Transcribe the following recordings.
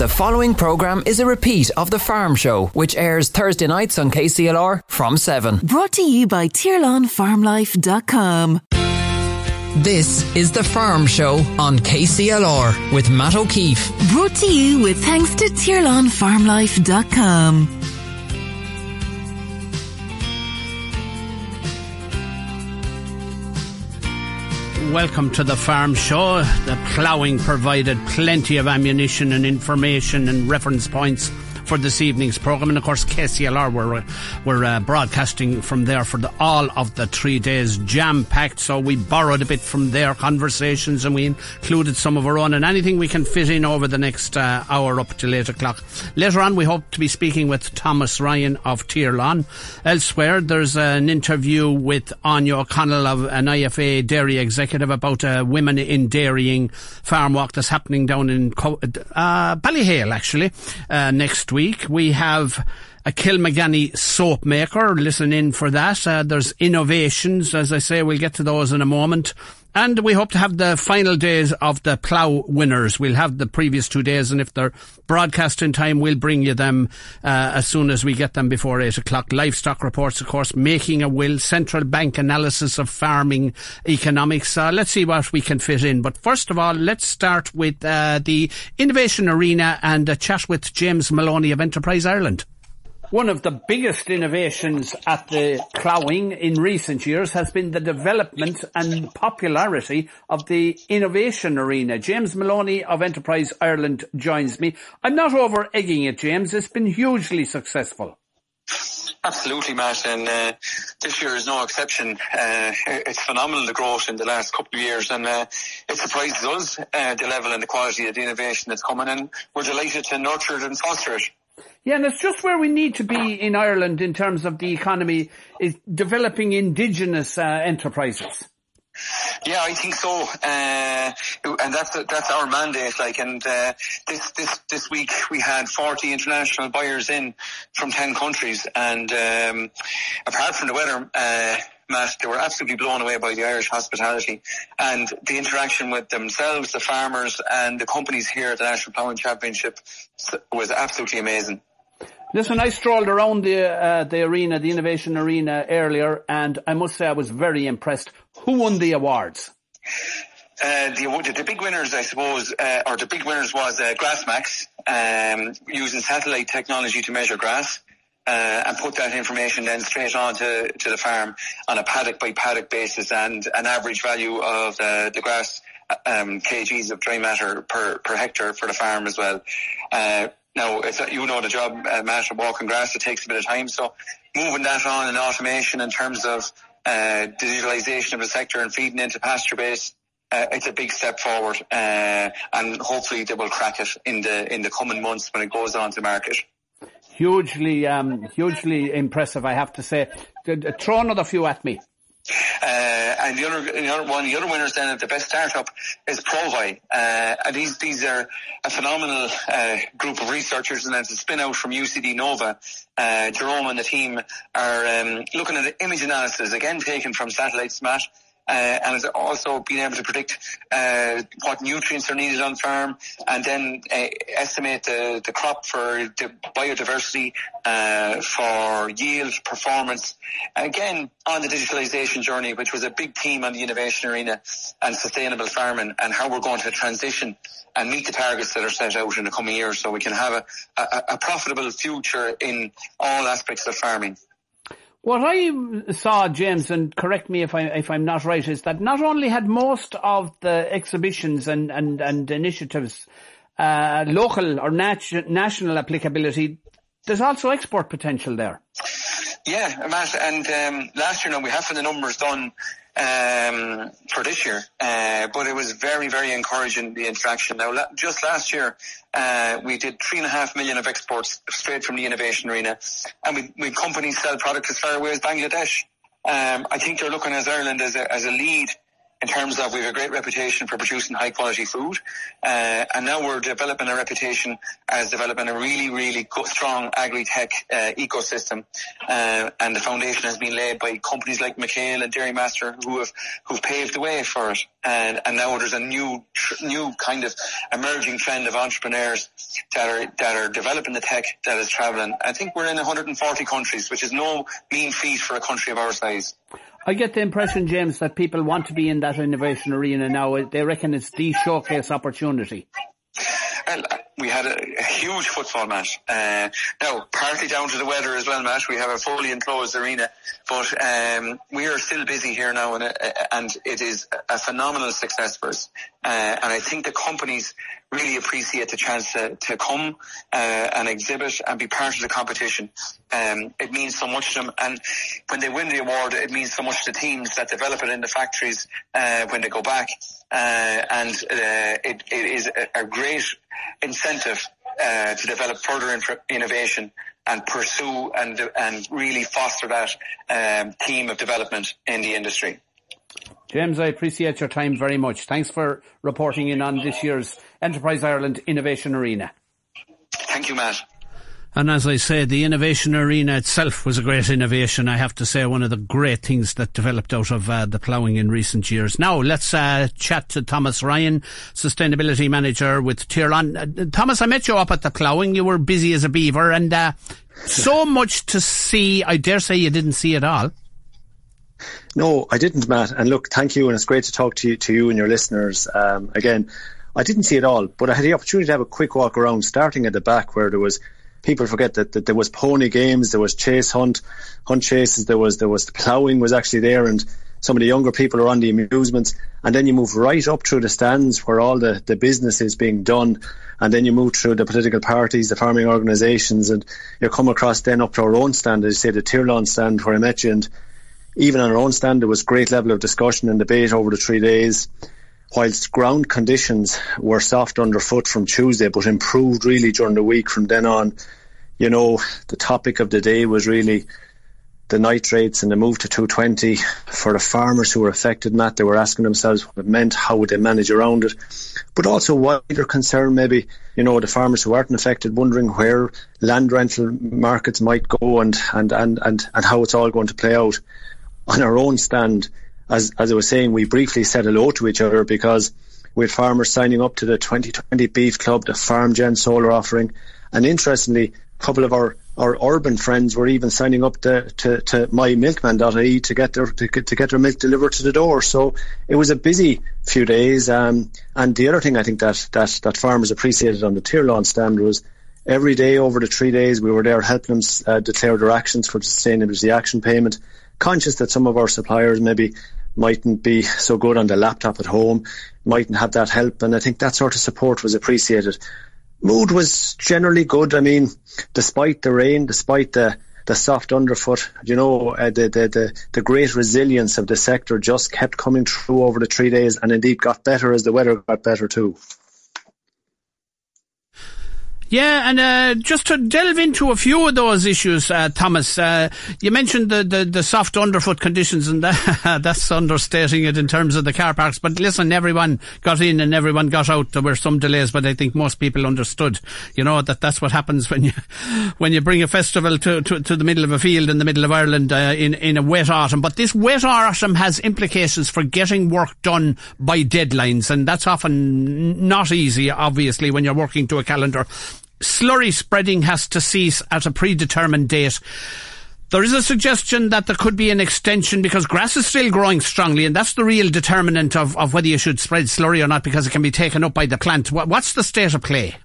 The following programme is a repeat of The Farm Show, which airs Thursday nights on KCLR from 7. Brought to you by TirlanFarmLife.com. This is The Farm Show on KCLR with Matt O'Keeffe. Brought to you with thanks to TirlanFarmLife.com. Welcome to the farm show. The ploughing provided plenty of ammunition and information and reference points for this evening's programme. And of course, KCLR, we're, we're uh, broadcasting from there for the, all of the three days, jam packed. So we borrowed a bit from their conversations and we included some of our own and anything we can fit in over the next uh, hour up till 8 o'clock. Later on, we hope to be speaking with Thomas Ryan of Tirlán. Elsewhere, there's an interview with Anya O'Connell of an IFA dairy executive about uh, women in dairying farm walk that's happening down in uh, Ballyhale, actually, uh, next week week. We have a Kilmaganny soap maker. Listen in for that. Uh, there's innovations, as I say. We'll get to those in a moment. And we hope to have the final days of the plough winners. We'll have the previous two days, and if they're broadcast in time, we'll bring you them uh, as soon as we get them before eight o'clock. Livestock reports, of course, making a will, central bank analysis of farming economics. Uh, let's see what we can fit in. But first of all, let's start with uh, the innovation arena and a chat with James Maloney of Enterprise Ireland. One of the biggest innovations at the ploughing in recent years has been the development and popularity of the innovation arena. James Maloney of Enterprise Ireland joins me. I'm not over egging it, James. It's been hugely successful. Absolutely, Matt, and uh, this year is no exception. Uh, it's phenomenal the growth in the last couple of years, and uh, it surprises us uh, the level and the quality of the innovation that's coming, and we're delighted to nurture it and foster it. Yeah, and it's just where we need to be in Ireland in terms of the economy is developing indigenous uh, enterprises. Yeah, I think so, uh, and that's that's our mandate. Like, and uh, this this this week we had forty international buyers in from ten countries, and um, apart from the weather. Uh, Matt, they were absolutely blown away by the Irish hospitality and the interaction with themselves, the farmers and the companies here at the National Ploughing Championship was absolutely amazing. Listen, I strolled around the uh, the arena, the innovation arena earlier, and I must say I was very impressed. Who won the awards? Uh, the, the big winners, I suppose, uh, or the big winners was uh, Grassmax, um, using satellite technology to measure grass. Uh, and put that information then straight on to, to the farm on a paddock by paddock basis and an average value of the, the grass um, kgs of dry matter per, per hectare for the farm as well. Uh, now, it's, you know the job, uh, Matt, of walking grass, it takes a bit of time. So moving that on in automation in terms of uh, digitalization of the sector and feeding into PastureBase, uh, it's a big step forward, uh, and hopefully they will crack it in the in the coming months when it goes on to market. Hugely, um, hugely impressive, I have to say. Throw another few at me. Uh, and the other, the other one, the other winners then of the best startup is Provi. Uh, and these, these are a phenomenal, uh, group of researchers and it's a spin out from UCD Nova. Uh, Jerome and the team are, um, looking at image analysis, again taken from satellite SMAT, uh, and also being able to predict uh, what nutrients are needed on farm and then uh, estimate the, the crop for the biodiversity, uh, for yield, performance. Again, on the digitalization journey, which was a big theme on the innovation arena and sustainable farming and how we're going to transition and meet the targets that are set out in the coming years so we can have a, a, a profitable future in all aspects of farming. What I saw, James, and correct me if I if I'm not right, is that not only had most of the exhibitions and and and initiatives uh, local or nat- national applicability, there's also export potential there. Yeah, Matt, and um, last year now we have the numbers done um, for this year, uh, but it was very, very encouraging the interaction. Now, la- just last year, uh, we did three and a half million of exports straight from the innovation arena, and we, we companies sell products as far away as Bangladesh. Um, I think they're looking at Ireland as a, as a lead in terms of we have a great reputation for producing high quality food, uh, and now we're developing a reputation as developing a really, really strong agri-tech uh, ecosystem. Uh, and the foundation has been laid by companies like McHale and Dairymaster who have who've paved the way for it. And, and now there's a new new kind of emerging trend of entrepreneurs that are that are developing the tech that is traveling. I think we're in 140 countries, which is no mean feat for a country of our size. I get the impression, James, that people want to be in that innovation arena now. They reckon it's the showcase opportunity. Well, we had a, a huge football match. Uh, now, partly down to the weather as well, Matt. We have a fully enclosed arena, but um, we are still busy here now, and, uh, and it is a phenomenal success for us. Uh, and I think the companies really appreciate the chance to, to come uh, and exhibit and be part of the competition. Um, it means so much to them, and when they win the award, it means so much to teams that develop it in the factories uh, when they go back. Uh, and uh, it, it is a, a great incentive uh, to develop further inf- innovation and pursue and and really foster that um, team of development in the industry. James, I appreciate your time very much. Thanks for reporting in on this year's Enterprise Ireland Innovation Arena. Thank you, Matt. And as I say, the innovation arena itself was a great innovation. I have to say, one of the great things that developed out of uh, the ploughing in recent years. Now, let's uh, chat to Thomas Ryan, Sustainability Manager with Tirlán. Uh, Thomas, I met you up at the ploughing. You were busy as a beaver and uh, so much to see. I dare say you didn't see it all. No, I didn't, Matt. And look, thank you, and it's great to talk to you, to you and your listeners. Um, again, I didn't see it all, but I had the opportunity to have a quick walk around, starting at the back where there was people forget that, that there was pony games, there was chase hunt, hunt chases, there was there was the ploughing was actually there, and some of the younger people are on the amusements, and then you move right up through the stands where all the, the business is being done, and then you move through the political parties, the farming organisations, and you come across then up to our own stand, as you say, the Tirlán stand where I met you, and even on our own stand there was great level of discussion and debate over the three days whilst ground conditions were soft underfoot from Tuesday, but improved really during the week from then on, you know, the topic of the day was really the nitrates and the move to 220 for the farmers who were affected, Matt. They were asking themselves what it meant, how would they manage around it, but also wider concern, maybe, you know, the farmers who aren't affected, wondering where land rental markets might go and, and, and, and, and how it's all going to play out. On our own stand, as as I was saying, we briefly said hello to each other because we had farmers signing up to the 2020 Beef Club, the FarmGen solar offering, and interestingly, a couple of our, our urban friends were even signing up to, to, to mymilkman.ie to get their to to get their milk delivered to the door. So it was a busy few days. Um, and the other thing I think that that that farmers appreciated on the Tirlán stand was every day over the three days we were there helping them uh, declare their actions for the sustainability action payment. Conscious that some of our suppliers maybe mightn't be so good on the laptop at home, mightn't have that help, and I think that sort of support was appreciated. Mood was generally good. I mean, despite the rain, despite the the soft underfoot, you know, uh, the, the, the the great resilience of the sector just kept coming through over the three days, and indeed got better as the weather got better too. Yeah, and uh, just to delve into a few of those issues, uh, Thomas, uh, you mentioned the, the, the, soft underfoot conditions, and that, that's understating it in terms of the car parks. But listen, everyone got in and everyone got out. There were some delays, but I think most people understood, you know, that that's what happens when you when you bring a festival to, to, to the middle of a field in the middle of Ireland uh, in in a wet autumn. But this wet autumn has implications for getting work done by deadlines, and that's often not easy, obviously, when you're working to a calendar slurry spreading has to cease at a predetermined date. There is a suggestion that there could be an extension because grass is still growing strongly, and that's the real determinant of, of whether you should spread slurry or not because it can be taken up by the plant. What's the state of play?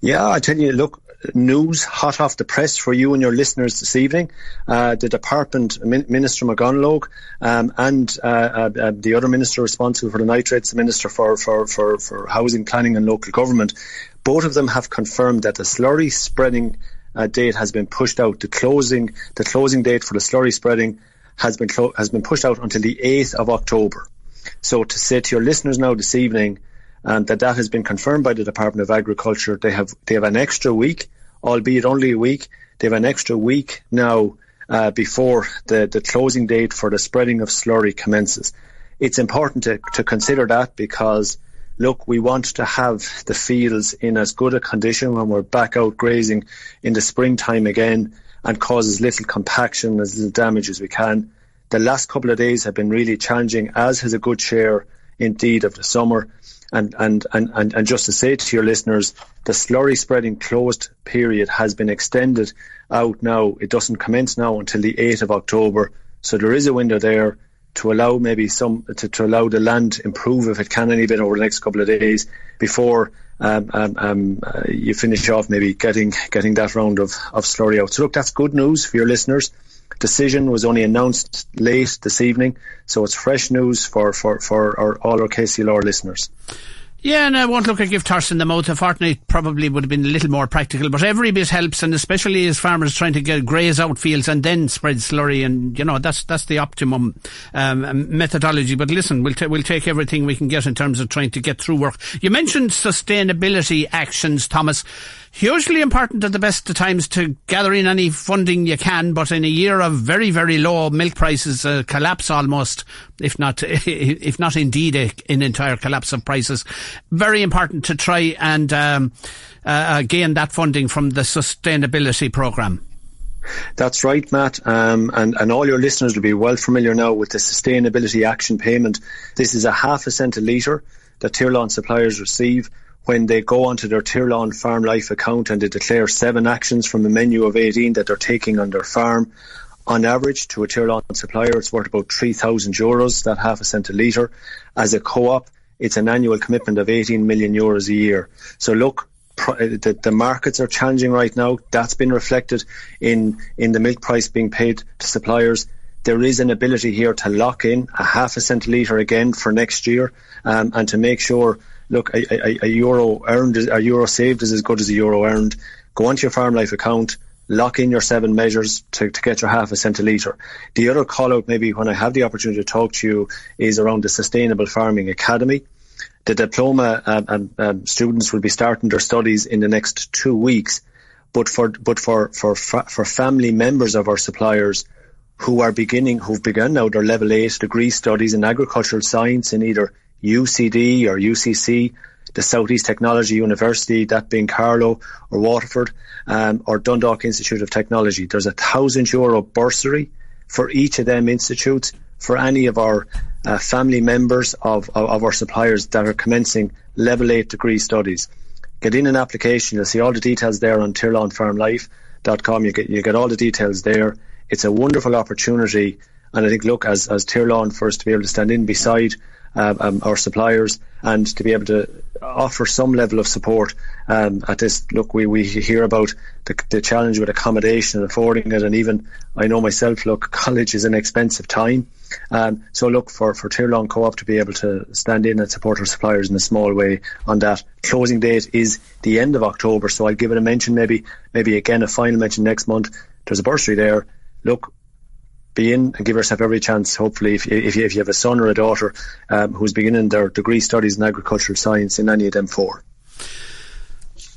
Yeah, I tell you, look, news hot off the press for you and your listeners this evening. Uh, the department, Minister McConalogue, um, and uh, uh, uh, the other minister responsible for the nitrates, the minister for, for, for, for housing, planning, and local government, both of them have confirmed that the slurry spreading uh, date has been pushed out. The closing the closing date for the slurry spreading has been clo- has been pushed out until the 8th of October. So to say to your listeners now this evening um, that that has been confirmed by the Department of Agriculture, they have they have an extra week, albeit only a week. They have an extra week now uh, before the, the closing date for the spreading of slurry commences. it's important to, to consider that because look, we want to have the fields in as good a condition when we're back out grazing in the springtime again and cause as little compaction, as little damage as we can. The last couple of days have been really challenging, as has a good share indeed of the summer. And, and, and, and, and just to say to your listeners, the slurry spreading closed period has been extended out now. It doesn't commence now until the 8th of October. So there is a window there to allow maybe some to, to allow the land improve if it can any bit over the next couple of days before um, um, um, uh, you finish off maybe getting getting that round of, of slurry out. So look, that's good news for your listeners. Decision was only announced late this evening, so it's fresh news for for for our, all our KCLR listeners. Yeah, and I won't look at give Thurson the mouth. A fortnight probably would have been a little more practical, but every bit helps, and especially as farmers trying to get graze out fields and then spread slurry, and you know that's that's the optimum um, methodology. But listen, we'll ta- we'll take everything we can get in terms of trying to get through work. You mentioned sustainability actions, Thomas hugely important at the best of times to gather in any funding you can, but in a year of very, very low milk prices, uh, collapse almost, if not, if not indeed a, an entire collapse of prices, very important to try and um, uh, gain that funding from the sustainability programme. That's right, Matt. Um, and, and all your listeners will be well familiar now with the Sustainability Action Payment. This is a half a cent a litre that Tirlán suppliers receive when they go onto their Tirlán Farm Life account and they declare seven actions from a menu of 18 that they're taking on their farm. On average, to a Tirlán supplier, it's worth about 3,000 euros, that half a cent a litre. As a co-op, it's an annual commitment of 18 million euros a year. So look, the, the, markets are changing right now. That's been reflected in, in the milk price being paid to suppliers. There is an ability here to lock in a half a cent a litre again for next year um, and to make sure look, a, a, a euro earned, a euro saved is as good as a euro earned. Go onto your Farm Life account, lock in your seven measures to, to get your half a cent a litre. The other call out, maybe when I have the opportunity to talk to you, is around the Sustainable Farming Academy. The diploma um, um, um students will be starting their studies in the next two weeks, but for but for for for family members of our suppliers who are beginning, who've begun now their level eight degree studies in agricultural science in either UCD or UCC, the Southeast Technology University, that being Carlow or Waterford, um, or Dundalk Institute of Technology. There's a thousand euro bursary for each of them institutes for any of our uh, family members of, of, of, our suppliers that are commencing level 8 degree studies. Get in an application, you'll see all the details there on tirlanfarmlife.com. You get, you get all the details there. It's a wonderful opportunity. And I think, look, as, as Tirlán, for us to be able to stand in beside um, um, our suppliers and to be able to offer some level of support um, at this. Look, we, we hear about the, the, challenge with accommodation and affording it, and even I know myself. Look, college is an expensive time, um, so look for for Tirlán Co-op to be able to stand in and support our suppliers in a small way on that. Closing date is the end of October, so I'll give it a mention. Maybe maybe again a final mention next month. There's a bursary there. Look, be in and give yourself every chance. Hopefully, if, if, you, if you have a son or a daughter um, who's beginning their degree studies in agricultural science in any of them four.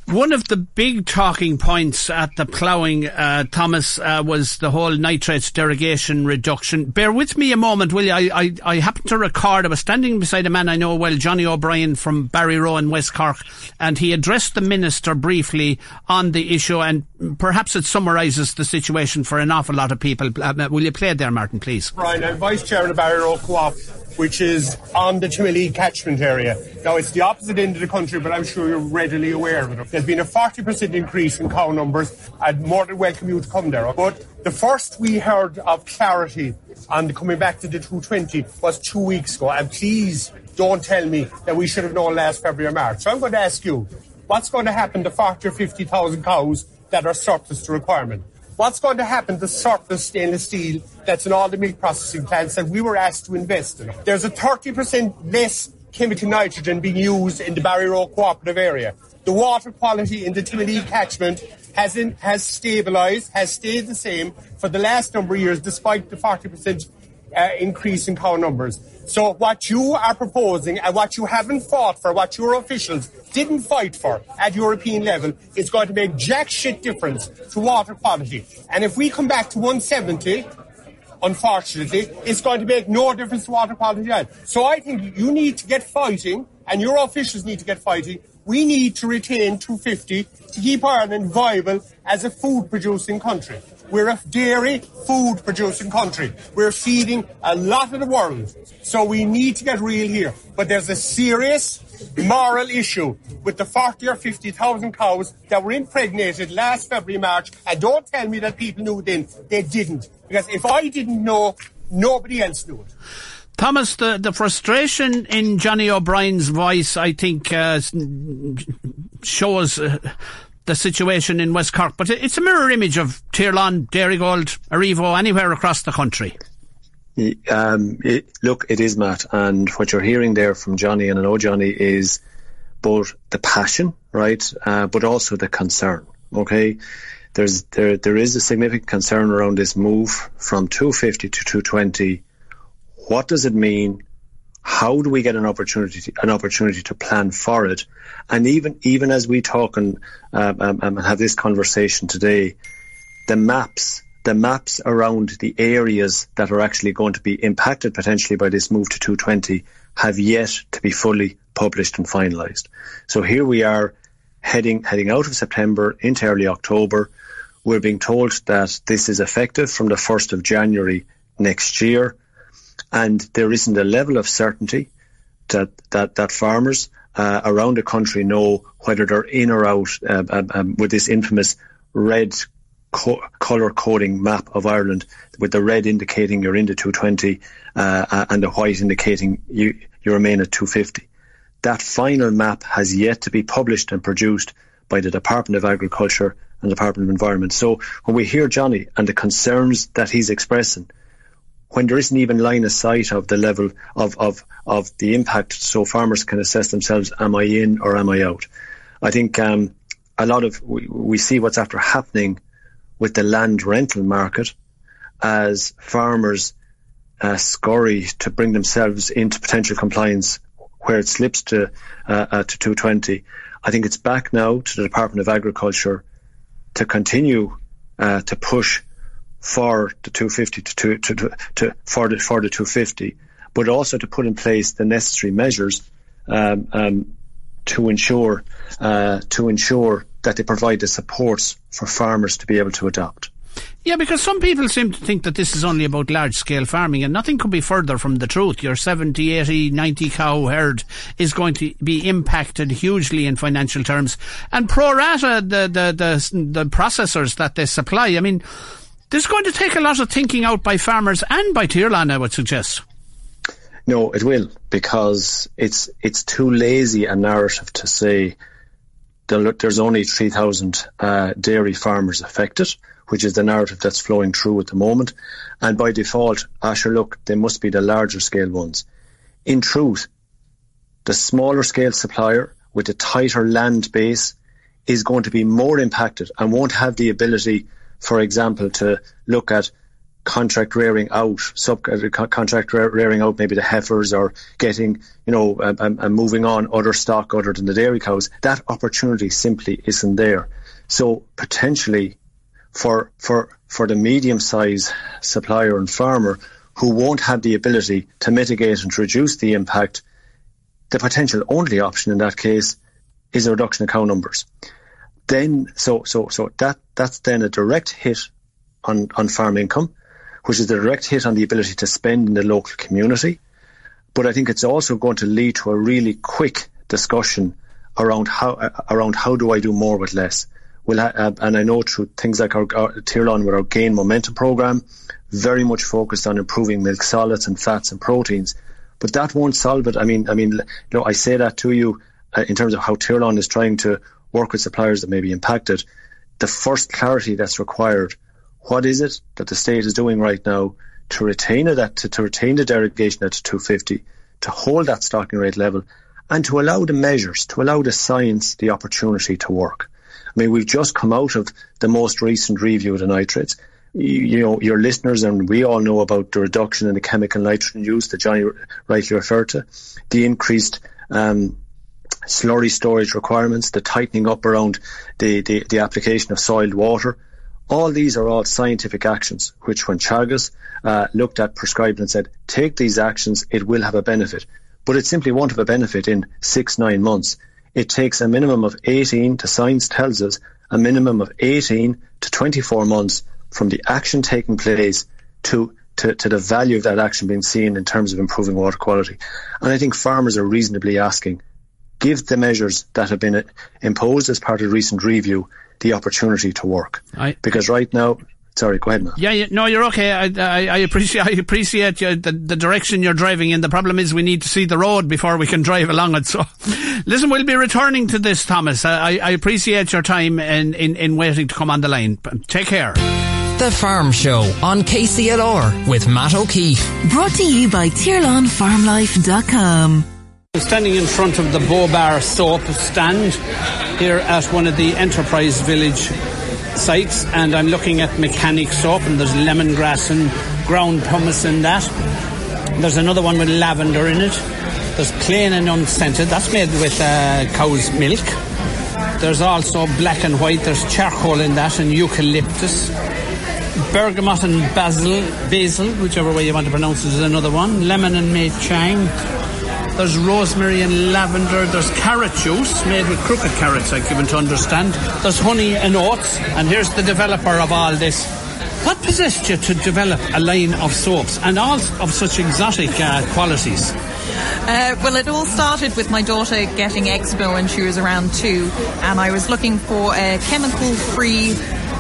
One of the big talking points at the ploughing, uh, Thomas, uh, was the whole nitrates derogation reduction. Bear with me a moment, will you? I, I, I happen to record, I was standing beside a man I know well, Johnny O'Brien from Barryroe in West Cork, and he addressed the Minister briefly on the issue, and perhaps it summarises the situation for an awful lot of people. Uh, will you play it there, Martin, please? Brian, I'm Vice Chairman of Barryroe Co-op which is on the Timoleague catchment area. Now, it's the opposite end of the country, but I'm sure you're readily aware of it. There's been a 40% increase in cow numbers. I'd more than welcome you to come there. But the first we heard of clarity on coming back to the 220 was two weeks ago. And please don't tell me that we should have known last February or March. So I'm going to ask you, what's going to happen to 40 or 50,000 cows that are surplus to requirement? What's going to happen to surplus stainless steel that's in all the meat processing plants that we were asked to invest in? There's a 30% less chemical nitrogen being used in the Barryroe cooperative area. The water quality in the Timoleague catchment has, in, has stabilised, has stayed the same for the last number of years, despite the 40% uh, increase in cow numbers. So what you are proposing and what you haven't fought for, what your officials didn't fight for at European level, is going to make jack shit difference to water quality. And if we come back to 170, unfortunately, it's going to make no difference to water quality at all. So I think you need to get fighting, and your officials need to get fighting. We need to retain 250 to keep Ireland viable as a food producing country. We're a dairy food producing country. We're feeding a lot of the world. So we need to get real here. But there's a serious moral issue with the 40 or 50,000 cows that were impregnated last February, March. And don't tell me that people knew then. They didn't. Because if I didn't know, nobody else knew it. Thomas, the, the frustration in Johnny O'Brien's voice, I think, uh, shows uh, the situation in West Cork, but it's a mirror image of Tirlán, Dairygold, Arrivo, anywhere across the country. Um, it, look, it is Matt, and what you're hearing there from Johnny, and I know Johnny is both the passion, right, uh, but also the concern. Okay, there's there there is a significant concern around this move from 250 to 220. What does it mean? How do we get an opportunity to, an opportunity to plan for it? And even even as we talk and um, um, um, have this conversation today, the maps the maps around the areas that are actually going to be impacted potentially by this move to 220 have yet to be fully published and finalised. So here we are heading heading out of September into early October. We're being told that this is effective from the 1st of January next year, and there isn't a level of certainty that that, that farmers uh, around the country know whether they're in or out uh, um, um with this infamous red co- colour coding map of Ireland, with the red indicating you're into 220 uh, uh, and the white indicating you, you remain at 250. That final map has yet to be published and produced by the Department of Agriculture and the Department of Environment. So when we hear Johnny and the concerns that he's expressing, when there isn't even line of sight of the level of, of, of the impact so farmers can assess themselves, am I in or am I out? I think um, a lot of, we, we see what's after happening with the land rental market as farmers uh, scurry to bring themselves into potential compliance where it slips to, uh, uh, to 220. I think it's back now to the Department of Agriculture to continue uh, to push for the 250 to, to, to, to for the for the 250, but also to put in place the necessary measures um, um, to ensure uh, to ensure that they provide the supports for farmers to be able to adopt. Yeah, because some people seem to think that this is only about large scale farming, and nothing could be further from the truth. Your 70, 80, 90 cow herd is going to be impacted hugely in financial terms. And pro rata, the, the, the, the processors that they supply, I mean, this is going to take a lot of thinking out by farmers and by Tirlán, I would suggest. No, it will because it's it's too lazy a narrative to say there's only 3,000 uh, dairy farmers affected, which is the narrative that's flowing through at the moment. And by default, Asher, look, they must be the larger scale ones. In truth, the smaller scale supplier with a tighter land base is going to be more impacted and won't have the ability for example, to look at contract rearing out, sub uh, contract rearing out maybe the heifers or getting, you know, and moving on other stock other than the dairy cows. That opportunity simply isn't there. So potentially for for for the medium size supplier and farmer who won't have the ability to mitigate and to reduce the impact, the potential only option in that case is a reduction in cow numbers then so so so that that's then a direct hit on on farm income, which is a direct hit on the ability to spend in the local community. But I think it's also going to lead to a really quick discussion around how uh, around how do I do more with less. Well, and I know through things like our, our Tirlán with our Gain Momentum program, very much focused on improving milk solids and fats and proteins. But that won't solve it. I mean, I mean, you know, I say that to you uh, in terms of how Tirlán is trying to work with suppliers that may be impacted, the first clarity that's required, what is it that the state is doing right now to retain it at, to, to retain the derogation at 250, to hold that stocking rate level, and to allow the measures, to allow the science the opportunity to work. I mean, we've just come out of the most recent review of the nitrates. You, you know, your listeners and we all know about the reduction in the chemical nitrogen use that Johnny rightly referred to, the increased um, slurry storage requirements, the tightening up around the, the, the application of soiled water. All these are all scientific actions, which when Teagasc uh, looked at, prescribed and said, take these actions, it will have a benefit. But it simply won't have a benefit in six, nine months. It takes a minimum of 18, the science tells us, a minimum of 18 to 24 months from the action taking place to, to, to the value of that action being seen in terms of improving water quality. And I think farmers are reasonably asking, give the measures that have been imposed as part of the recent review the opportunity to work. I, because right now, sorry, go ahead, Matt. Yeah, yeah, no, you're okay. I, I, I appreciate, I appreciate you, the, the direction you're driving in. The problem is we need to see the road before we can drive along it. So, listen, we'll be returning to this, Thomas. I, I appreciate your time in, in, in waiting to come on the line. Take care. The Farm Show on KCLR with Matt O'Keeffe. Brought to you by TirlanFarmLife.com. I'm standing in front of the Bobar soap stand here at one of the Enterprise Village sites, and I'm looking at mechanic soap, and there's lemongrass and ground pumice in that. There's another one with lavender in it. There's plain and unscented. That's made with uh, cow's milk. There's also black and white. There's charcoal in that and eucalyptus. Bergamot and basil, basil, whichever way you want to pronounce it, is another one. Lemon and may chang. There's rosemary and lavender. There's carrot juice made with crooked carrots, I've given to understand. There's honey and oats. And here's the developer of all this. What possessed you to develop a line of soaps and all of such exotic uh, qualities? Uh, well, it all started with my daughter getting eczema when she was around two, and I was looking for a chemical free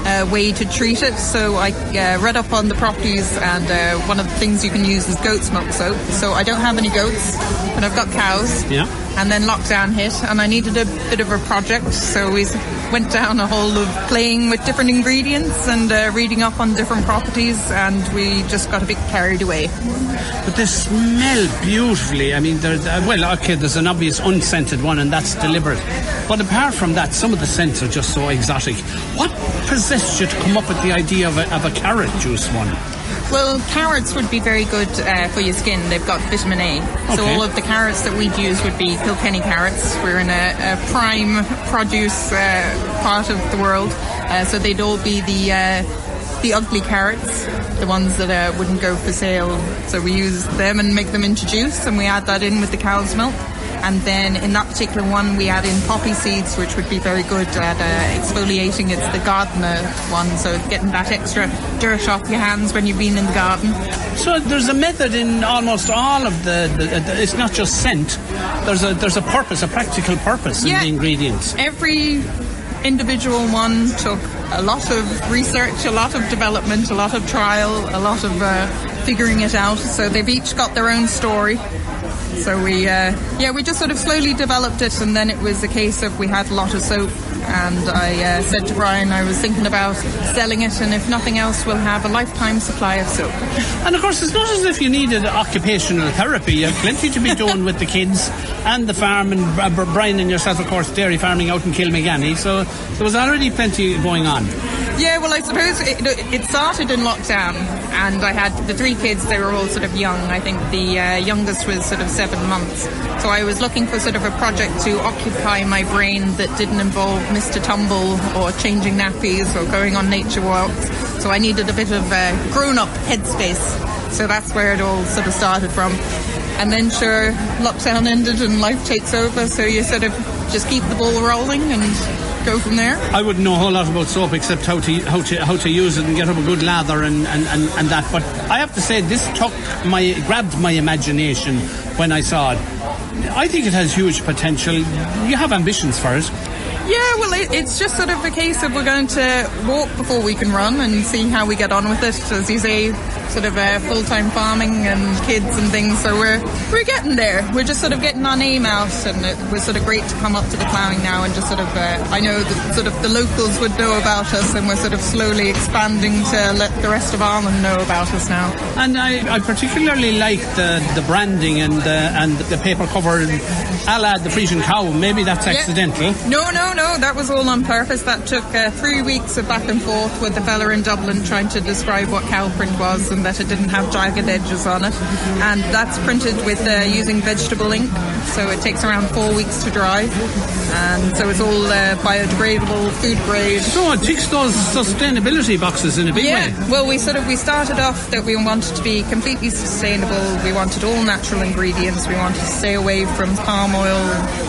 uh, way to treat it. So I uh, read up on the properties, and uh, one of the things you can use is goat's milk soap. So I don't have any goats, but I've got cows. Yeah. And then lockdown hit, and I needed a bit of a project, so we went down a hole of playing with different ingredients and uh, reading up on different properties, and we just got a bit carried away. But they smell beautifully. I mean, well, okay, there's an obvious unscented one, and that's deliberate. But apart from that, some of the scents are just so exotic. What possessed you to come up with the idea of a, of a carrot juice one? Well, carrots would be very good uh, for your skin. They've got vitamin A. So Okay. all of the carrots that we'd use would be Kilkenny carrots. We're in a, a prime produce uh, part of the world, uh, so they'd all be the uh, the ugly carrots, the ones that uh, wouldn't go for sale. So we use them and make them into juice, and we add that in with the cow's milk. And then in that particular one, we add in poppy seeds, which would be very good at uh, exfoliating. It's the gardener one, so getting that extra dirt off your hands when you've been in the garden. So there's a method in almost all of the, the, the it's not just scent. There's a there's a purpose, a practical purpose in the ingredients. Every individual one took a lot of research, a lot of development, a lot of trial, a lot of uh, figuring it out. So they've each got their own story. So we, uh, yeah, we just sort of slowly developed it, and then it was a case of we had a lot of soap, and I uh, said to Brian I was thinking about selling it, and if nothing else, we'll have a lifetime supply of soap. And of course, it's not as if you needed occupational therapy. You have plenty to be doing with the kids and the farm, and Brian and yourself, of course, dairy farming out in Kilmaganny. So there was already plenty going on. Yeah, well, I suppose it, it started in lockdown, and I had the three kids. They were all sort of young. I think the uh, youngest was sort of seven months. So I was looking for sort of a project to occupy my brain that didn't involve Mr. Tumble or changing nappies or going on nature walks. So I needed a bit of uh, grown-up headspace. So that's where it all sort of started from. And then, sure, lockdown ended and life takes over. So you sort of just keep the ball rolling and go from there. I wouldn't know a whole lot about soap except how to how to how to use it and get up a good lather and, and, and, and that. But I have to say this took my grabbed my imagination when I saw it. I think it has huge potential. You have ambitions for it. Yeah, it, it's just sort of a case of we're going to walk before we can run and see how we get on with it. As you say, sort of uh, full-time farming and kids and things. So we're we're getting there. We're just sort of getting our name out, and it was sort of great to come up to the ploughing now and just sort of. Uh, I know that sort of the locals would know about us, and we're sort of slowly expanding to let the rest of Ireland know about us now. And I, I particularly like the, the branding and the, and the paper cover a la the Friesian cow. Maybe that's Yeah. accidental. No, no, no. That was all on purpose. That took uh, three weeks of back and forth with the fella in Dublin trying to describe what cow print was and that it didn't have jagged edges on it. And that's printed with uh, using vegetable ink, so it takes around four weeks to dry. And so it's all uh, biodegradable, food grade. So it ticks those sustainability boxes in a big Yeah, way. well, we sort of we started off that we wanted to be completely sustainable. We wanted all natural ingredients. We wanted to stay away from palm oil,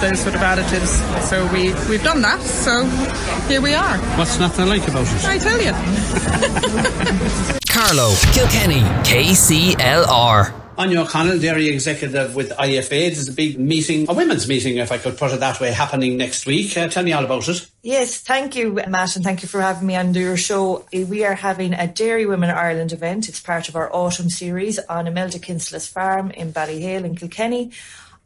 those sort of additives. So we we've done that. So here we are. What's not to like about it? I tell you. Carlow, Kilkenny, KCLR. Anya O'Connell, Dairy Executive with IFA. There's a big meeting, a women's meeting, if I could put it that way, happening next week. Uh, tell me all about it. Yes, thank you, Matt, and thank you for having me on your show. We are having a Dairy Women Ireland event. It's part of our autumn series on Imelda Kinsella's farm in Ballyhale in Kilkenny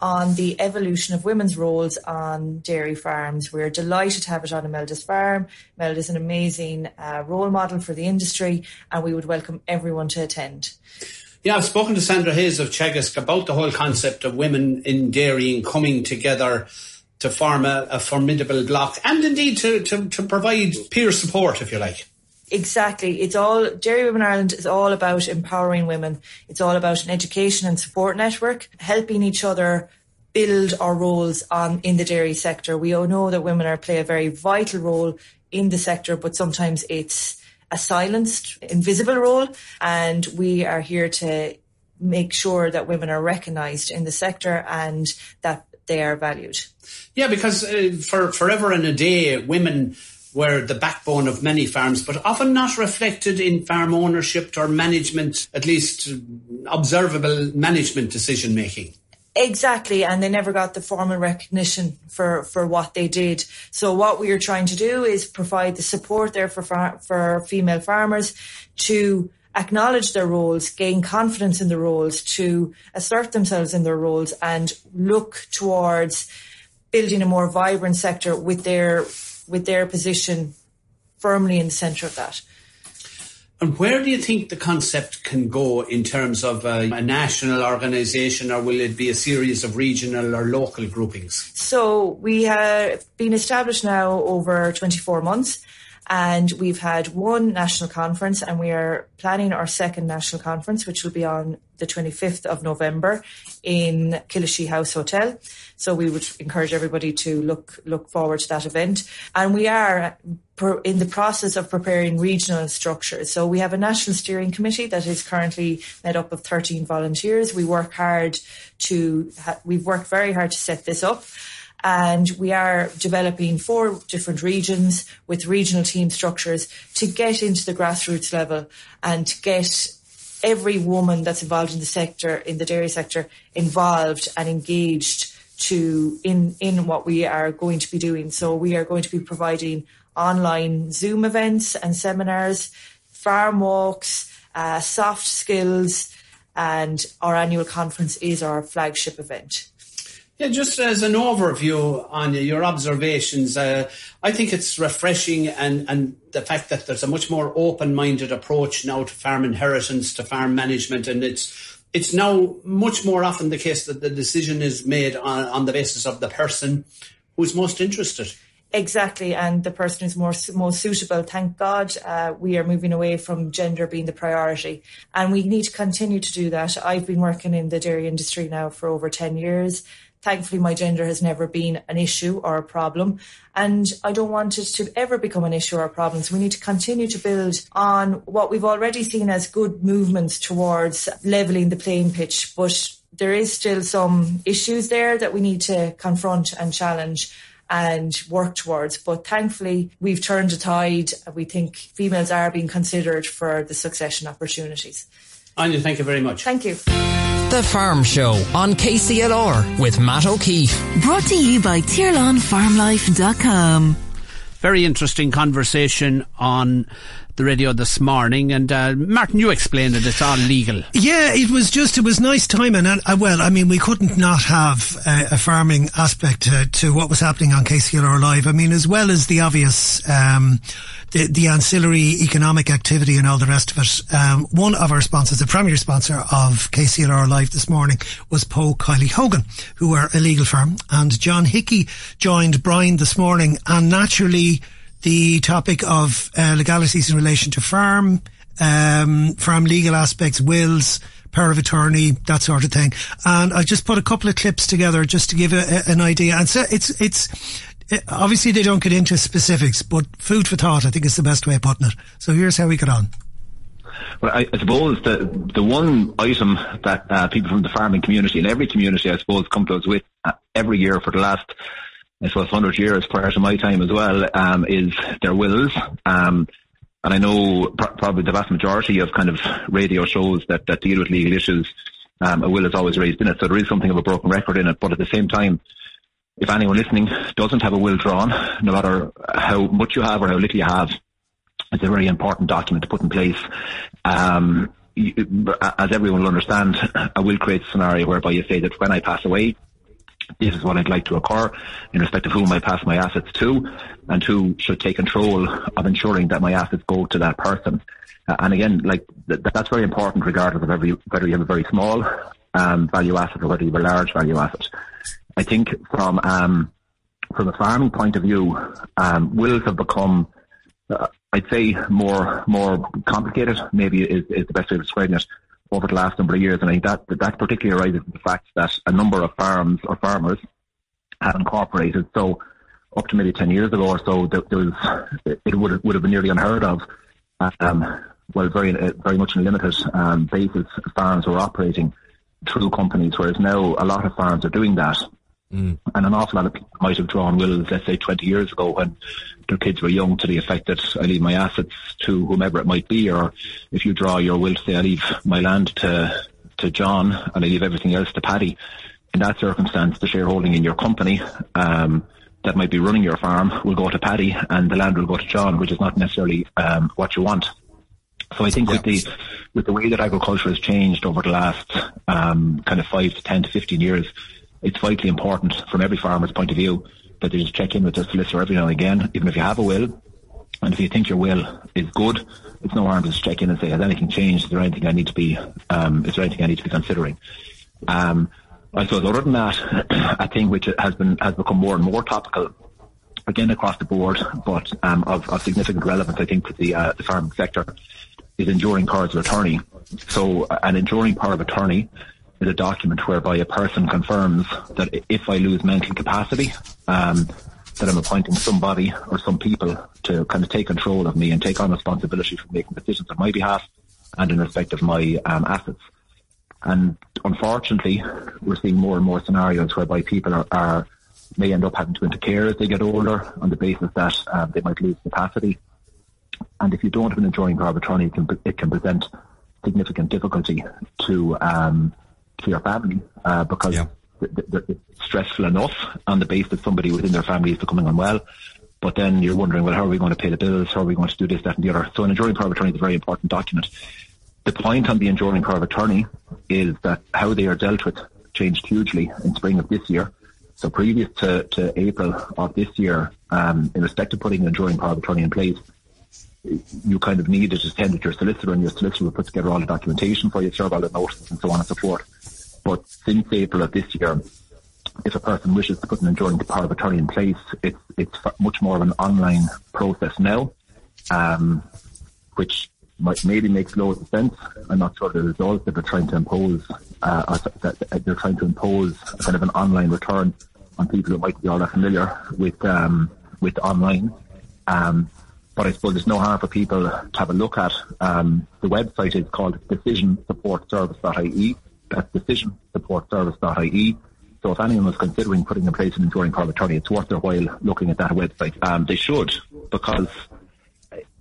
on the evolution of women's roles on dairy farms. We're delighted to have it on Imelda's farm. Imelda is an amazing uh, role model for the industry, and we would welcome everyone to attend. Yeah, I've spoken to Sandra Hayes of Teagasc about the whole concept of women in dairying coming together to form a, a formidable block and indeed to, to, to provide peer support, if you like. Exactly. It's all Dairy Women Ireland is all about empowering women. It's all about an education and support network, helping each other build our roles on in the dairy sector. We all know that women are play a very vital role in the sector, but sometimes it's a silenced, invisible role, and we are here to make sure that women are recognised in the sector and that they are valued. Yeah, because uh, for forever and a day, women were the backbone of many farms, but often not reflected in farm ownership or management, at least uh, observable management decision making. Exactly, and they never got the formal recognition for, for what they did. So what we are trying to do is provide the support there for far, for female farmers to acknowledge their roles, gain confidence in their roles, to assert themselves in their roles, and look towards building a more vibrant sector with their with their position firmly in the centre of that. And where do you think the concept can go in terms of a, a national organisation, or will it be a series of regional or local groupings? So we have been established now over 24 months. And we've had one national conference, and we are planning our second national conference, which will be on the 25th of November in Killashee House Hotel. So we would encourage everybody to look look forward to that event. And we are in the process of preparing regional structures. So we have a national steering committee that is currently made up of 13 volunteers. We work hard to, we've worked very hard to set this up and we are developing four different regions with regional team structures to get into the grassroots level and to get every woman that's involved in the sector in the dairy sector involved and engaged to in in what we are going to be doing. So we are going to be providing online zoom events and seminars farm walks uh, soft skills and our annual conference is our flagship event. Yeah, just as an overview on your observations, uh, I think it's refreshing and, and the fact that there's a much more open-minded approach now to farm inheritance, to farm management, and it's it's now much more often the case that the decision is made on, on the basis of the person who's most interested. Exactly, and the person who's more most suitable. Thank God, uh, we are moving away from gender being the priority, and we need to continue to do that. I've been working in the dairy industry now for over ten years. Thankfully, my gender has never been an issue or a problem, and I don't want it to ever become an issue or a problem. So we need to continue to build on what we've already seen as good movements towards leveling the playing pitch, but there is still some issues there that we need to confront and challenge and work towards. But thankfully, we've turned a tide. We think females are being considered for the succession opportunities. Anya, thank you very much. Thank you. The Farm Show on KCLR with Matt O'Keeffe. Brought to you by TirlanFarmLife.com. Very interesting conversation on the radio this morning. And uh, Martin, you explained it. It's all legal. Yeah, it was just it was nice timing, and uh, well, I mean, we couldn't not have uh, a farming aspect to, to, what was happening on KCLR Live. I mean, as well as the obvious. Um, the, the ancillary economic activity and all the rest of it. Um, one of our sponsors, the premier sponsor of KCLR Live this morning was Poe Kiely Hogan, who are a legal firm. And John Hickey joined Brian this morning and naturally the topic of uh, legalities in relation to farm, um, farm legal aspects, wills, power of attorney, that sort of thing. And I just put a couple of clips together just to give a, a, an idea. And so it's, it's, it, obviously they don't get into specifics, but food for thought, I think is the best way of putting it. So here's how we get on. Well, I, I suppose the the one item that uh, people from the farming community and every community, I suppose, come to us with uh, every year for the last I suppose, 100 years prior to my time as well, um, is their wills. Um, and I know pr- probably the vast majority of kind of radio shows that, that deal with legal issues, um, a will is always raised in it. So there is something of a broken record in it. But at the same time, if anyone listening doesn't have a will drawn, no matter how much you have or how little you have, it's a very important document to put in place. Um, as everyone will understand, a will creates a scenario whereby you say that when I pass away, this is what I'd like to occur in respect of whom I pass my assets to and who should take control of ensuring that my assets go to that person. Uh, and again, like th- that's very important regardless of every, whether you have a very small um, value asset or whether you have a large value asset. I think from um, from a farming point of view, um, wills have become, uh, I'd say, more more complicated. Maybe is, is the best way of describing it over the last number of years. And I think that, that particularly arises from the fact that a number of farms or farmers have incorporated. So up to maybe 10 years ago or so, there, there was, it would have, would have been nearly unheard of. Um, well, very, very much in a limited um, basis, farms were operating through companies, whereas now a lot of farms are doing that. Mm. And an awful lot of people might have drawn wills, let's say 20 years ago when their kids were young to the effect that I leave my assets to whomever it might be, or if you draw your will to say I leave my land to, to John and I leave everything else to Paddy. In that circumstance, the shareholding in your company, um, that might be running your farm will go to Paddy and the land will go to John, which is not necessarily um, what you want. So I think with the with the way that agriculture has changed over the last um, kind of five to ten to fifteen years, it's vitally important from every farmer's point of view that just check in with their solicitor every now and again, even if you have a will. And if you think your will is good, it's no harm to just check in and say, has anything changed? Is there anything I need to be, um, is there anything I need to be considering? Um, I suppose other than that, a thing which has been, has become more and more topical again across the board, but um, of, of, significant relevance, I think, to the, uh, the farming sector, is enduring powers of attorney. So, an enduring power of attorney is a document whereby a person confirms that if I lose mental capacity, um, that I'm appointing somebody or some people to kind of take control of me and take on responsibility for making decisions on my behalf and in respect of my um, assets. And unfortunately, we're seeing more and more scenarios whereby people are, are, may end up having to enter care as they get older on the basis that um, they might lose capacity. And if you don't have an enduring of attorney, it can, it can present significant difficulty to um, to your family uh, because yeah. it's stressful enough on the base that somebody within their family is becoming unwell. But then you're wondering, well, how are we going to pay the bills? How are we going to do this, that, and the other? So an enduring power of attorney is a very important document. The point on the enduring power of attorney is that how they are dealt with changed hugely in spring of this year. So previous to, to April of this year, um, in respect to putting an enduring power of attorney in place, you kind of needed to send it to your solicitor and your solicitor would put together all the documentation for you, serve all the notices and so on and so forth. But since April of this year, if a person wishes to put an enduring power of attorney in place, it's it's much more of an online process now, um, which might, maybe makes loads of sense. I'm not sure the results that they're trying to impose, uh, that they're trying to impose kind of an online return on people who might be all that familiar with um, with online. Um, but I suppose there's no harm for people to have a look at. Um, the website is called decision support decisionsupportservice.ie. That's decisionsupportservice.ie. So if anyone was considering putting in place an enduring power of attorney, it's worth their while looking at that website. Um, they should, because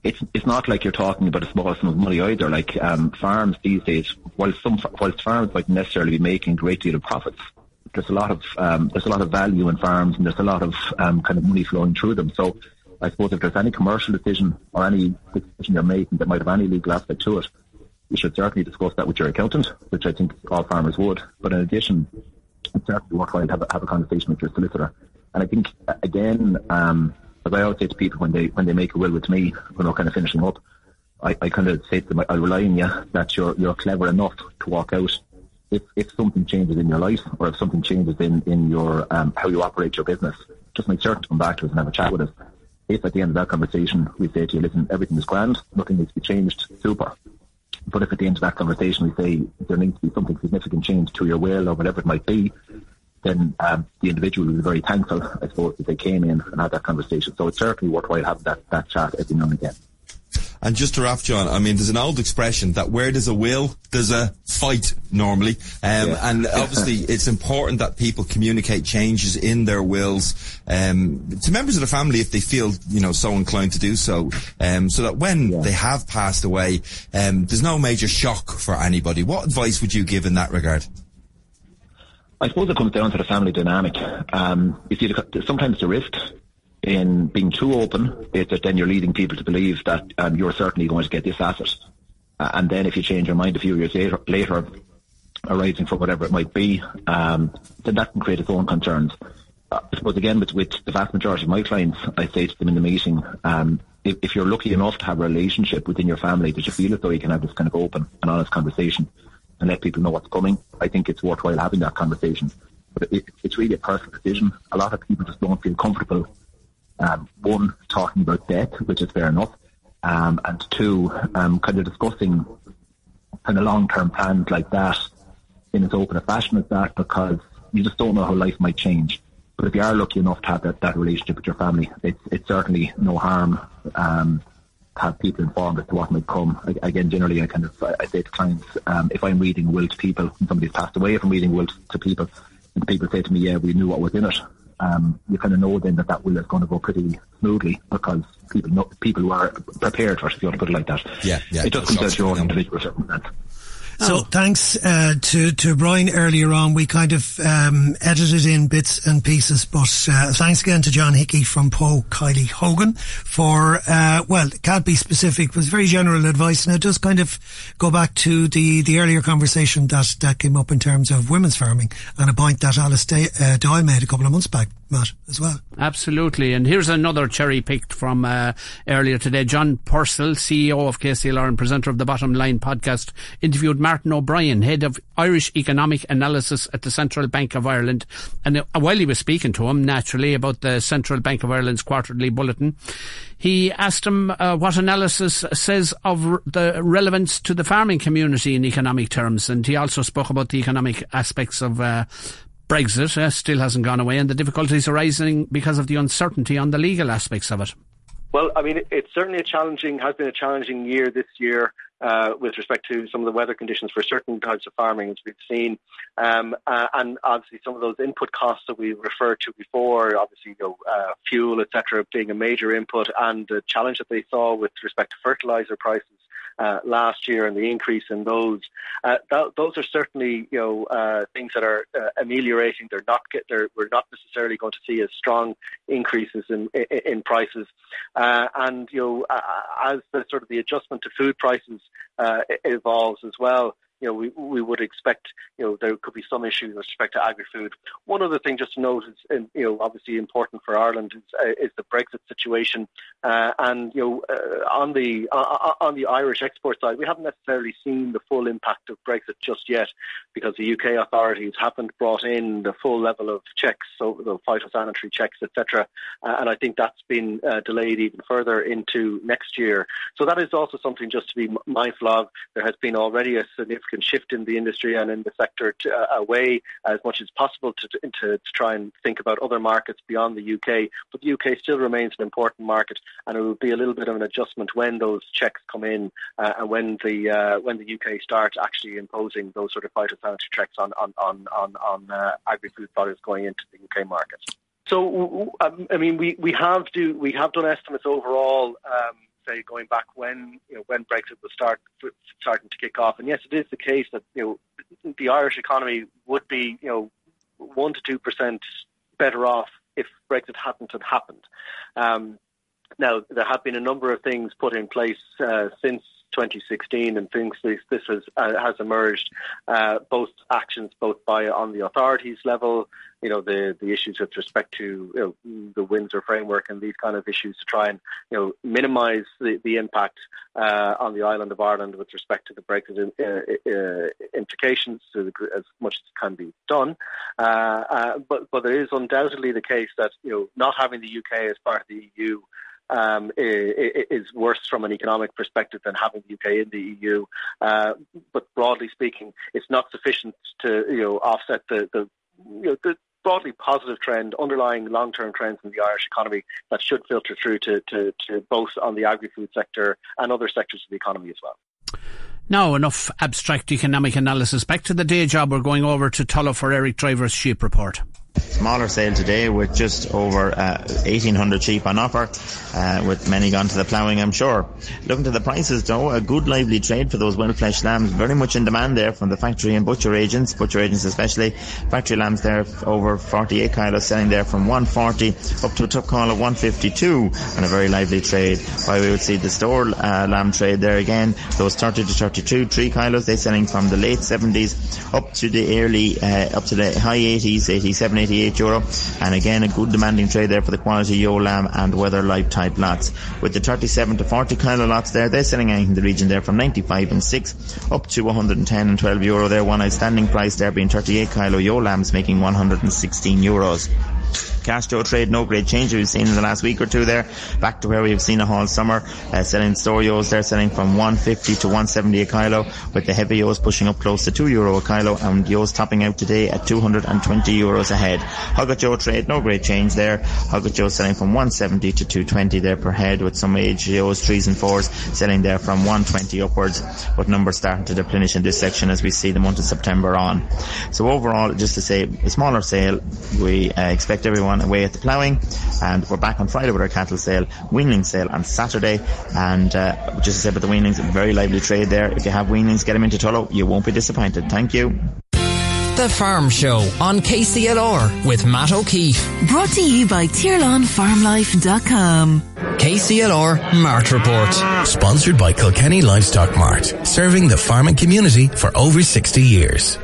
it's it's not like you're talking about a small sum of money either. Like um, farms these days, while some whilst farms might necessarily be making a great deal of profits, there's a lot of um, there's a lot of value in farms and there's a lot of um, kind of money flowing through them. So I suppose if there's any commercial decision or any decision you're making that might have any legal aspect to it, you should certainly discuss that with your accountant, which I think all farmers would. But in addition, it's certainly worthwhile to have a, have a conversation with your solicitor. And I think again, um, as I always say to people when they when they make a will with me, when we're kind of finishing up, I, I kind of say to them, I rely on you that you're you're clever enough to walk out. If if something changes in your life or if something changes in in your um, how you operate your business, just make certain to come back to us and have a chat with us. If at the end of that conversation we say to you, listen, everything is grand, nothing needs to be changed, super. But if at the end of that conversation we say there needs to be something significant changed to your will or whatever it might be, then um, the individual be very thankful, I suppose, that they came in and had that conversation. So it's certainly worthwhile having that, that chat every now and again. And just to wrap, John, I mean, there's an old expression that where there's a will, there's a fight normally. Um, yeah. And obviously, it's important that people communicate changes in their wills um, to members of the family if they feel, you know, so inclined to do so, um, so that when yeah. they have passed away, um, there's no major shock for anybody. What advice would you give in that regard? I suppose it comes down to the family dynamic. Um, you see, sometimes the risk in being too open is that then you're leading people to believe that um, you're certainly going to get this asset. Uh, and then if you change your mind a few years later, later arising from whatever it might be, um, then that can create its own concerns. Uh, I suppose again with, with the vast majority of my clients, I say to them in the meeting, um, if, if, you're lucky enough to have a relationship within your family that you feel as though you can have this kind of open and honest conversation and let people know what's coming, I think it's worthwhile having that conversation. But it, it's really a personal decision. A lot of people just don't feel comfortable um, one, talking about death, which is fair enough, um, and two, um, kind of discussing kind of long-term plans like that in as open a fashion as that because you just don't know how life might change. But if you are lucky enough to have that, that relationship with your family, it's, it's certainly no harm um, to have people informed as to what might come. I, again, generally, I kind of I say to clients, um, if I'm reading will to people and somebody's passed away, if I'm reading will to people, and people say to me, "Yeah, we knew what was in it," um, you kind of know then that that will is going to go pretty smoothly because people know people who are prepared for it, if you want to put it like that. Yeah, yeah. It just comes down to your own individual circumstance. So oh. thanks uh, to to Brian earlier on. We kind of um, edited in bits and pieces, but uh, thanks again to John Hickey from Poe Kiely Hogan for uh, well, it can't be specific, but very general advice, and it does kind of go back to the the earlier conversation that that came up in terms of women's farming and a point that Alice Day, uh, Doyle made a couple of months back. Matt, as well. Absolutely. And here's another cherry picked from uh, earlier today. John Purcell, CEO of KCLR and presenter of the Bottom Line podcast, interviewed Martin O'Brien, head of Irish economic analysis at the Central Bank of Ireland. And uh, while he was speaking to him, naturally, about the Central Bank of Ireland's quarterly bulletin, he asked him uh, what analysis says of r- the relevance to the farming community in economic terms. And he also spoke about the economic aspects of uh, Brexit uh, still hasn't gone away and the difficulties arising because of the uncertainty on the legal aspects of it. Well, I mean, it's certainly a challenging, has been a challenging year this year uh, with respect to some of the weather conditions for certain types of farming, as we've seen, um, uh, and obviously some of those input costs that we referred to before, obviously, you know, uh, fuel, etc., being a major input, and the challenge that they saw with respect to fertilizer prices uh, last year and the increase in those. Uh, that, those are certainly you know uh, things that are uh, ameliorating. They're not get, they're, we're not necessarily going to see as strong increases in in, in prices, uh, and you know as the sort of the adjustment to food prices uh evolves as well you know, we we would expect, you know, there could be some issues with respect to agri-food. One other thing just to note is, you know, obviously important for Ireland is, uh, is the Brexit situation, uh, and you know, uh, on the uh, on the Irish export side, we haven't necessarily seen the full impact of Brexit just yet, because the UK authorities haven't brought in the full level of checks, so the phytosanitary checks, etc. Uh, and I think that's been uh, delayed even further into next year. So that is also something just to be mindful of. There has been already a significant significant shift in the industry and in the sector to, uh, away as much as possible to, to, to try and think about other markets beyond the UK. But the UK still remains an important market, and it will be a little bit of an adjustment when those checks come in uh, and when the uh, when the UK starts actually imposing those sort of phytosanitary checks on on on on, on uh, agri-food products going into the UK market. So, um, I mean, we, we have do we have done estimates overall. Um, say going back when you know when Brexit was start starting to kick off. And yes, it is the case that you know the Irish economy would be you know one to two percent better off if Brexit hadn't had happened. Um, now, there have been a number of things put in place uh, since 2016 and things this, this has uh, has emerged uh, both actions both by on the authorities level you know the the issues with respect to you know, the Windsor framework and these kind of issues to try and you know minimise the, the impact uh, on the island of Ireland with respect to the Brexit in, uh, uh, implications the, as much as can be done. Uh, but but it is undoubtedly the case that you know not having the UK as part of the EU um, is worse from an economic perspective than having the UK in the EU. Uh, but broadly speaking, it's not sufficient to you know offset the the, you know, the broadly positive trend, underlying long-term trends in the Irish economy that should filter through to, to, to both on the agri-food sector and other sectors of the economy as well. Now, enough abstract economic analysis. Back to the day job. We're going over to Tullow for Eric Driver's sheep report. Smaller sale today with just over uh, 1,800 sheep on offer, uh, with many gone to the ploughing, I'm sure. Looking to the prices though, a good lively trade for those well-fleshed lambs, very much in demand there from the factory and butcher agents, butcher agents especially. Factory lambs there over 48 kilos selling there from 140 up to a top call of 152 and a very lively trade. While we would see the store uh, lamb trade there again, those 30 to 32, 3 kilos, they're selling from the late 70s up to the early, uh, up to the high 80s, 87, 88 euro. And again, a good demanding trade there for the quality yo lamb and weather life type lots. With the 37 to 40 kilo lots there, they're selling in the region there from 95 and 6 up to 110 and 12 euro there. One outstanding price there being 38 kilo yo lambs making 116 euros. Castro trade, no great change we've seen in the last week or two there. Back to where we've seen a all summer. Uh, selling storios, they're selling from 150 to 170 a kilo, with the heavy yos pushing up close to 2 euro a kilo, and yos topping out today at 220 euros a head. Hogget Joe trade, no great change there. Hogget Joe selling from 170 to 220 there per head, with some age yos, 3s and 4s selling there from 120 upwards, but numbers starting to replenish in this section as we see the month of September on. So overall, just to say, a smaller sale, we uh, expect everyone away at the ploughing, and we're back on Friday with our cattle sale, weanling sale on Saturday, and uh, just to say about the weanlings, very lively trade there. If you have weanlings, get them into Tullow. You won't be disappointed. Thank you. The Farm Show on KCLR with Matt O'Keeffe. Brought to you by TirlanFarmLife.com. KCLR Mart Report. Sponsored by Kilkenny Livestock Mart, serving the farming community for over 60 years.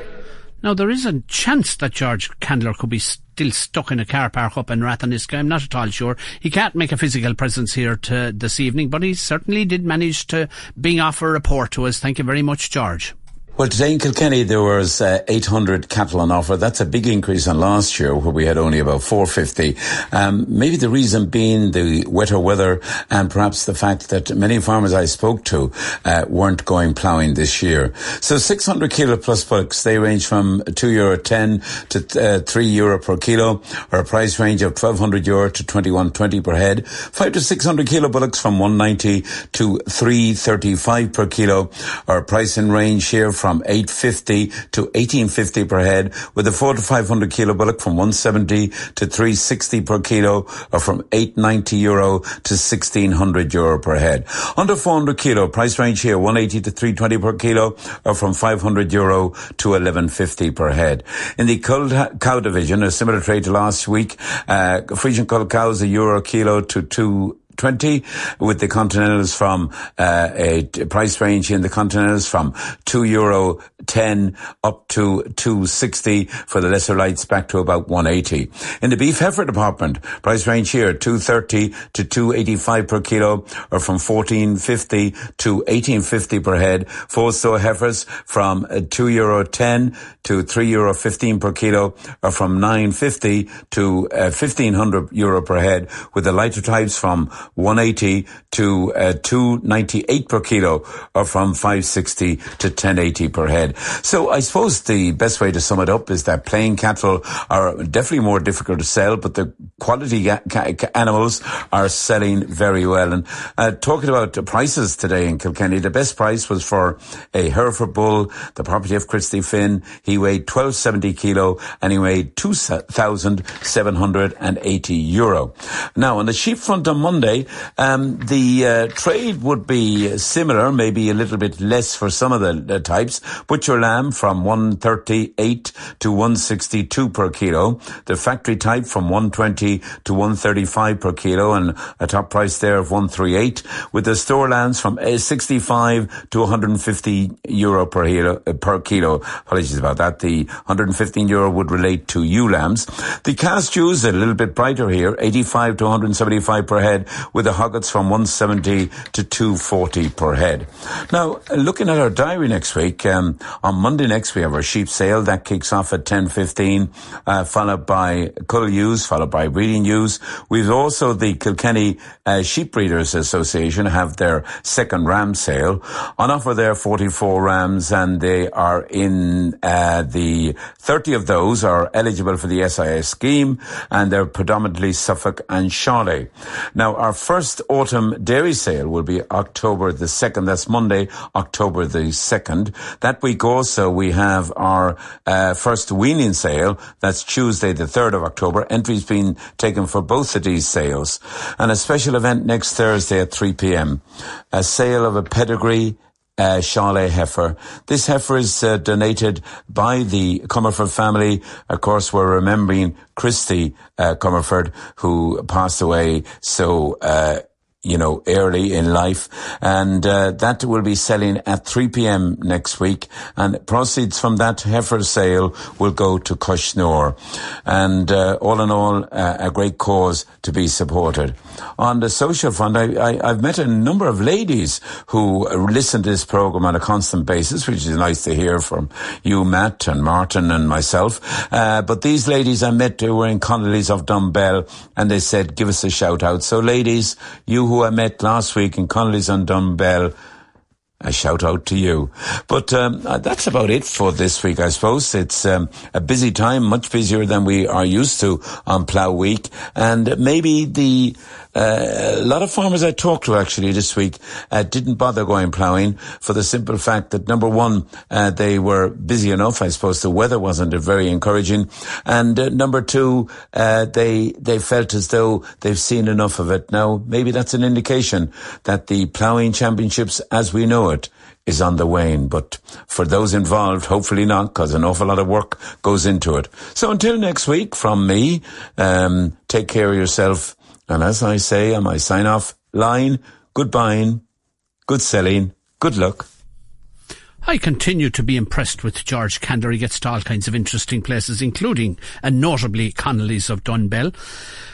Now, there is a chance that George Candler could be still stuck in a car park up in Ratheniska. I'm not at all sure. He can't make a physical presence here to this evening, but he certainly did manage to bring off a report to us. Thank you very much, George. Well, today in Kilkenny there was uh, 800 cattle on offer. That's a big increase on last year where we had only about 450. Um, maybe the reason being the wetter weather and perhaps the fact that many farmers I spoke to uh, weren't going ploughing this year. So 600 kilo plus bullocks, they range from 2 euro 10 to uh, 3 euro per kilo or a price range of 1200 euro to 2120 per head. 5 to 600 kilo bullocks from 190 to 335 per kilo or a pricing range here 850 to 1850 per head, with a 4 to 500 kilo bullock from 170 to 360 per kilo, or from 890 euro to 1600 euro per head. Under 400 kilo, price range here 180 to 320 per kilo, or from 500 euro to 1150 per head. In the cull cow division, a similar trade to last week, uh, Friesian cull cows a euro kilo to two 20 with the Continentals from uh, a price range in the Continentals from 2 euro 10 up to 260 for the lesser lights back to about 180. In the beef heifer department, price range here 230 to 285 per kilo or from 1450 to 1850 per head. Four-store heifers from uh, 2 euro 10 to 3 euro 15 per kilo or from 950 to uh, 1500 euro per head with the lighter types from 180 to uh, 298 per kilo or from 560 to 1080 per head. So I suppose the best way to sum it up is that plain cattle are definitely more difficult to sell, but the quality animals are selling very well. And uh, talking about prices today in Kilkenny, the best price was for a Hereford bull, the property of Christy Finn. He weighed 1270 kilo and he weighed 2,780 euro. Now on the sheep front on Monday, um, the uh, trade would be similar, maybe a little bit less for some of the, the types, but butcher lamb from 138 to 162 per kilo. The factory type from 120 to 135 per kilo and a top price there of 138 with the store lambs from uh, 65 to 150 euro per kilo, uh, per kilo. Apologies about that. The 115 euro would relate to ewe lambs. The cast ewes a little bit brighter here, 85 to 175 per head with the hoggets from 170 to 240 per head. Now, looking at our diary next week, um, on Monday next we have our sheep sale that kicks off at 10.15, uh, followed by cull ewes, followed by breeding ewes. We've also the Kilkenny uh, Sheep Breeders Association have their second ram sale. On offer there 44 rams and they are in uh, the 30 of those are eligible for the SIS scheme and they're predominantly Suffolk and Charolais. Now our first autumn dairy sale will be October the 2nd. That's Monday, October the 2nd. That week also we have our uh, first weaning sale. That's Tuesday the 3rd of October. Entries being taken for both of these sales. And a special event next Thursday at 3 p.m. A sale of a pedigree uh, Charolais heifer. This heifer is uh, donated by the Comerford family. Of course, we're remembering Christy uh, Comerford, who passed away so uh, you know, early in life. And uh, that will be selling at 3 p.m. next week. And proceeds from that heifer sale will go to Cois Nore. And uh, all in all, uh, a great cause to be supported. On the social fund, I, I, have met a number of ladies who listen to this program on a constant basis, which is nice to hear from you, Matt, and Martin, and myself. Uh, but these ladies I met who were in Connolly's of Dunbell, and they said, give us a shout out. So ladies, you who I met last week in Connolly's on Dunbell. A shout out to you. But um, uh, that's about it for this week, I suppose. It's um, a busy time, much busier than we are used to on Plough Week. And maybe the uh, a lot of farmers I talked to actually this week uh, didn't bother going ploughing for the simple fact that number one, uh, they were busy enough. I suppose the weather wasn't very encouraging, and uh, number two, uh, they they felt as though they've seen enough of it. Now maybe that's an indication that the ploughing championships, as we know it, is on the wane. But for those involved, hopefully not, because an awful lot of work goes into it. So until next week, from me, um, take care of yourself. And as I say on my sign off line, good buying, good selling, good luck. I continue to be impressed with George Candler. He gets to all kinds of interesting places, including and notably Connolly's of Dunbell.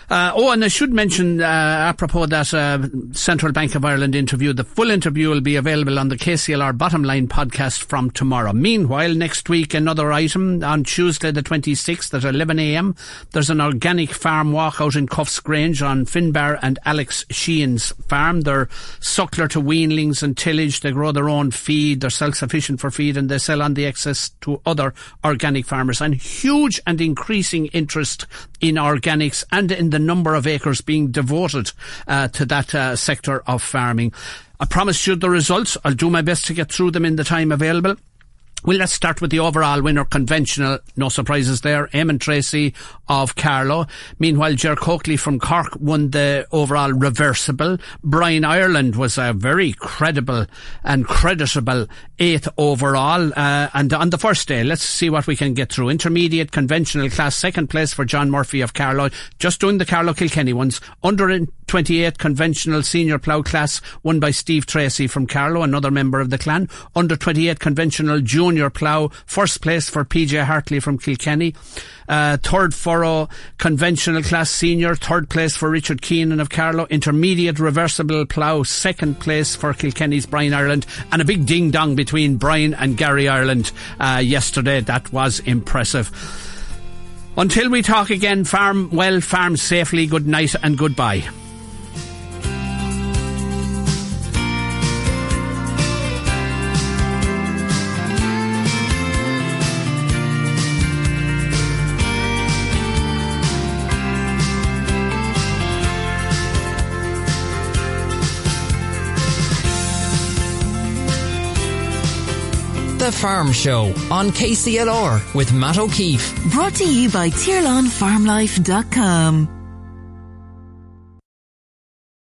Uh, oh, and I should mention, uh, apropos that uh, Central Bank of Ireland interview, the full interview will be available on the KCLR Bottom Line podcast from tomorrow. Meanwhile, next week, another item on Tuesday the 26th at 11am. There's an organic farm walk out in Cuffesgrange on Finbar and Alex Sheehan's farm. They're suckler to weanlings and tillage. They grow their own feed. They're self-sufficient for feed and they sell on the excess to other organic farmers. And huge and increasing interest in organics and in the the number of acres being devoted uh, to that uh, sector of farming. I promise you the results. I'll do my best to get through them in the time available. Well, let's start with the overall winner conventional. No surprises there. Eamon Tracey of Carlow. Meanwhile, Ger Coakley from Cork won the overall reversible. Brian Ireland was a very credible and creditable eighth overall. Uh, and on the first day, let's see what we can get through. Intermediate conventional class, second place for John Murphy of Carlow. Just doing the Carlow Kilkenny ones. Under 28 conventional senior plough class won by Steve Tracey from Carlow, another member of the clan. Under 28 conventional junior plough, first place for PJ Hartley from Kilkenny. Uh, third furrow conventional class senior, third place for Richard Keenan of Carlow. Intermediate reversible plough, second place for Kilkenny's Brian Ireland. And a big ding dong between Brian and Gary Ireland uh, yesterday. That was impressive. Until we talk again, farm well, farm safely, good night and goodbye. Farm Show on KCLR with Matt O'Keeffe. Brought to you by TirlanFarmLife.com.